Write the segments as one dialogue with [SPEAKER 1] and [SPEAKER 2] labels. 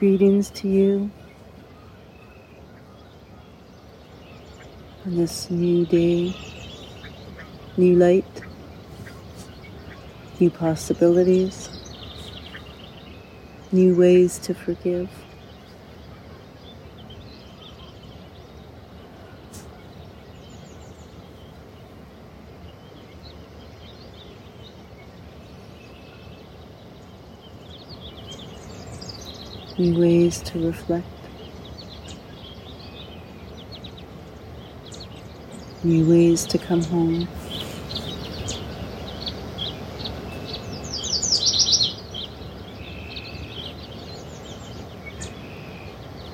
[SPEAKER 1] Greetings to you on this new day, new light, new possibilities, new ways to forgive. New ways to reflect. New ways to come home.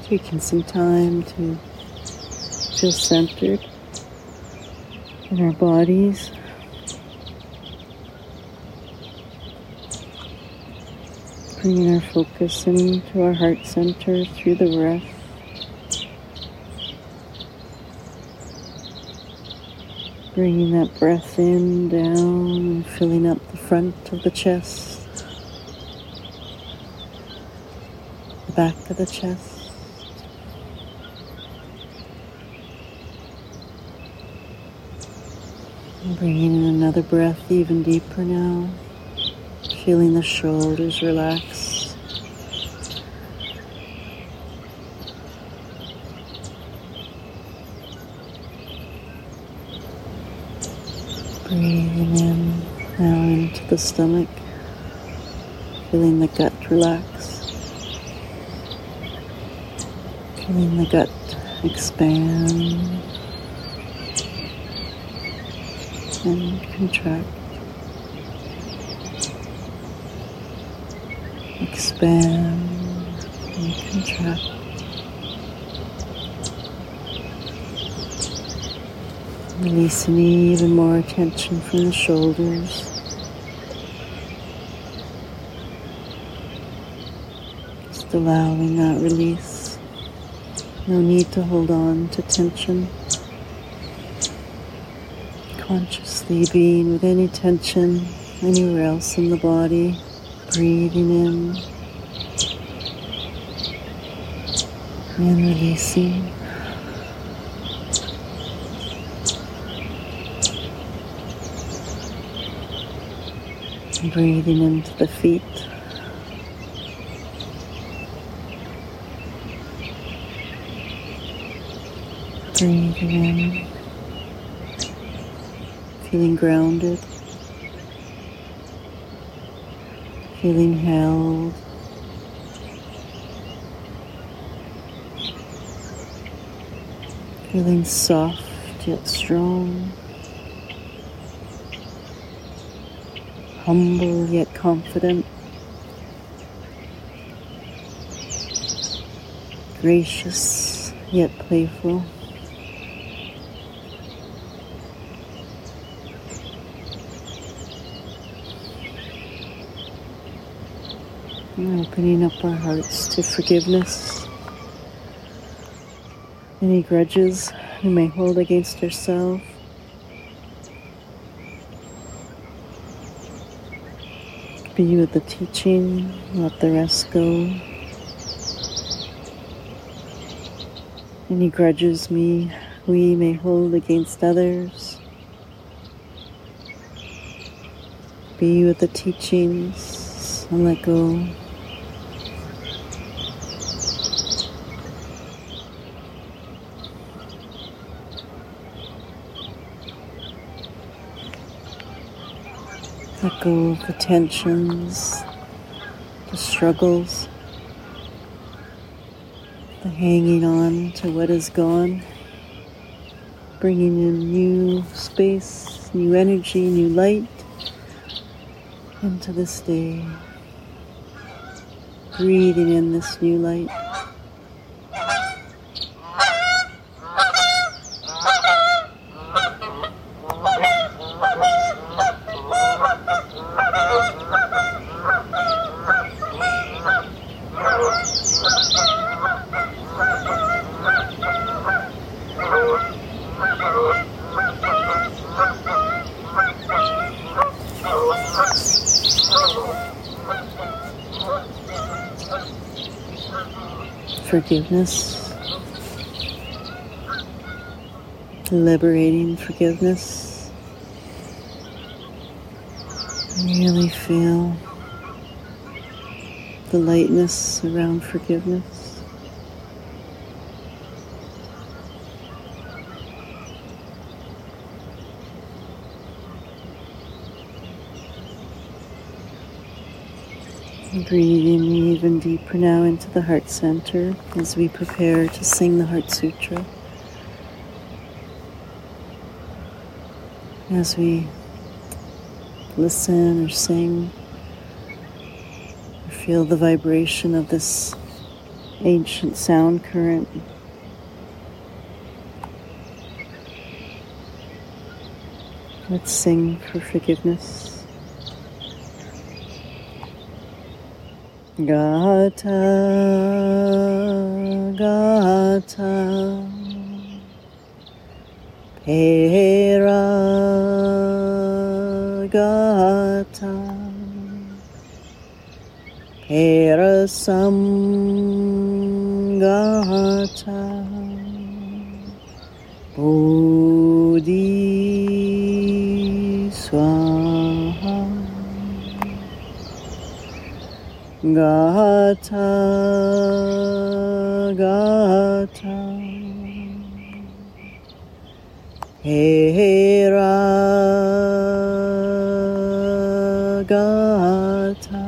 [SPEAKER 1] Taking some time to feel centered in our bodies. Bringing our focus into our heart center through the breath. Bringing that breath in, down, filling up the front of the chest, the back of the chest. And bringing in another breath even deeper now. Feeling the shoulders relax. Breathing in now into the stomach. Feeling the gut relax. Feeling the gut expand and contract. Expand and contract. Releasing even more tension from the shoulders. Just allowing that release. No need to hold on to tension. Consciously being with any tension anywhere else in the body. Breathing in and releasing. Breathing into the feet. Breathing in. Feeling grounded. Feeling held. Feeling soft yet strong. Humble yet confident. Gracious yet playful. Opening up our hearts to forgiveness. Any grudges we may hold against ourselves. Be with the teaching, let the rest go. Any grudges me we may hold against others. Be with the teachings and let go. Let go of the tensions, the struggles, the hanging on to what is gone, bringing in new space, new energy, new light into this day. Breathing in this new light. Forgiveness, liberating forgiveness. Really feel the lightness around forgiveness. Breathing even deeper now into the heart center as we prepare to sing the Heart Sutra. As we listen or sing, or feel the vibration of this ancient sound current. Let's sing for forgiveness. Gata, Gata, Pera, Gata, Pera Sam, Gata, Bodhi Swaha. Gata, Gata, Hera, Gata,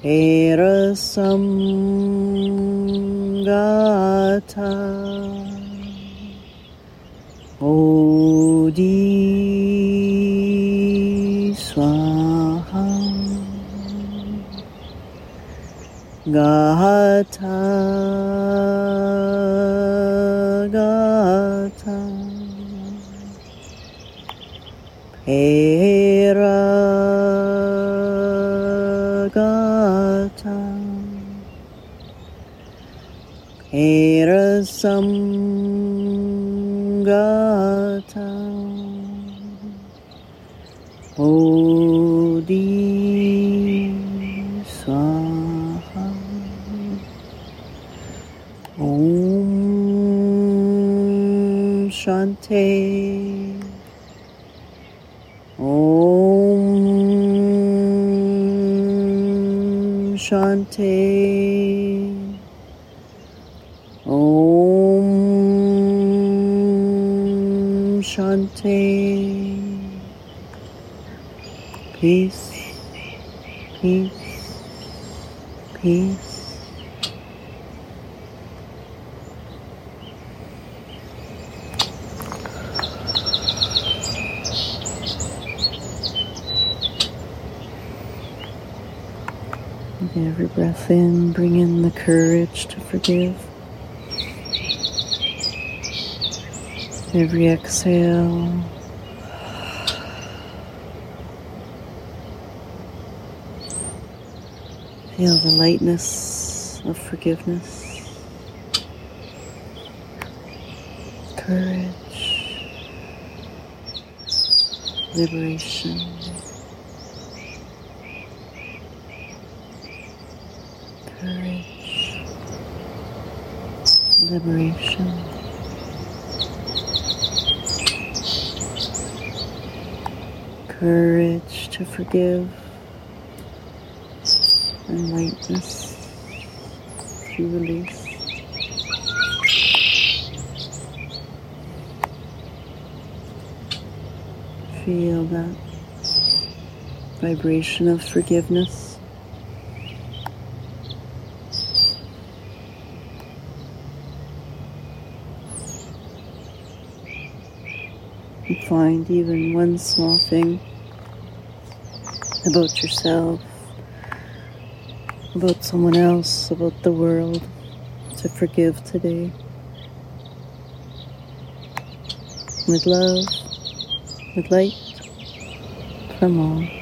[SPEAKER 1] Perasam, Gata, Odi Gata, Gata, Hera, Gata, Hera Sam, Gata, Shanti. Om Shanti. Peace, peace, peace. Every breath in, bring in the courage to forgive. Every exhale, feel the lightness of forgiveness, courage, liberation. Courage, liberation. Courage to forgive and lightness to release. Feel that vibration of forgiveness. And find even one small thing about yourself, about someone else, about the world to forgive today. With love, with light from all.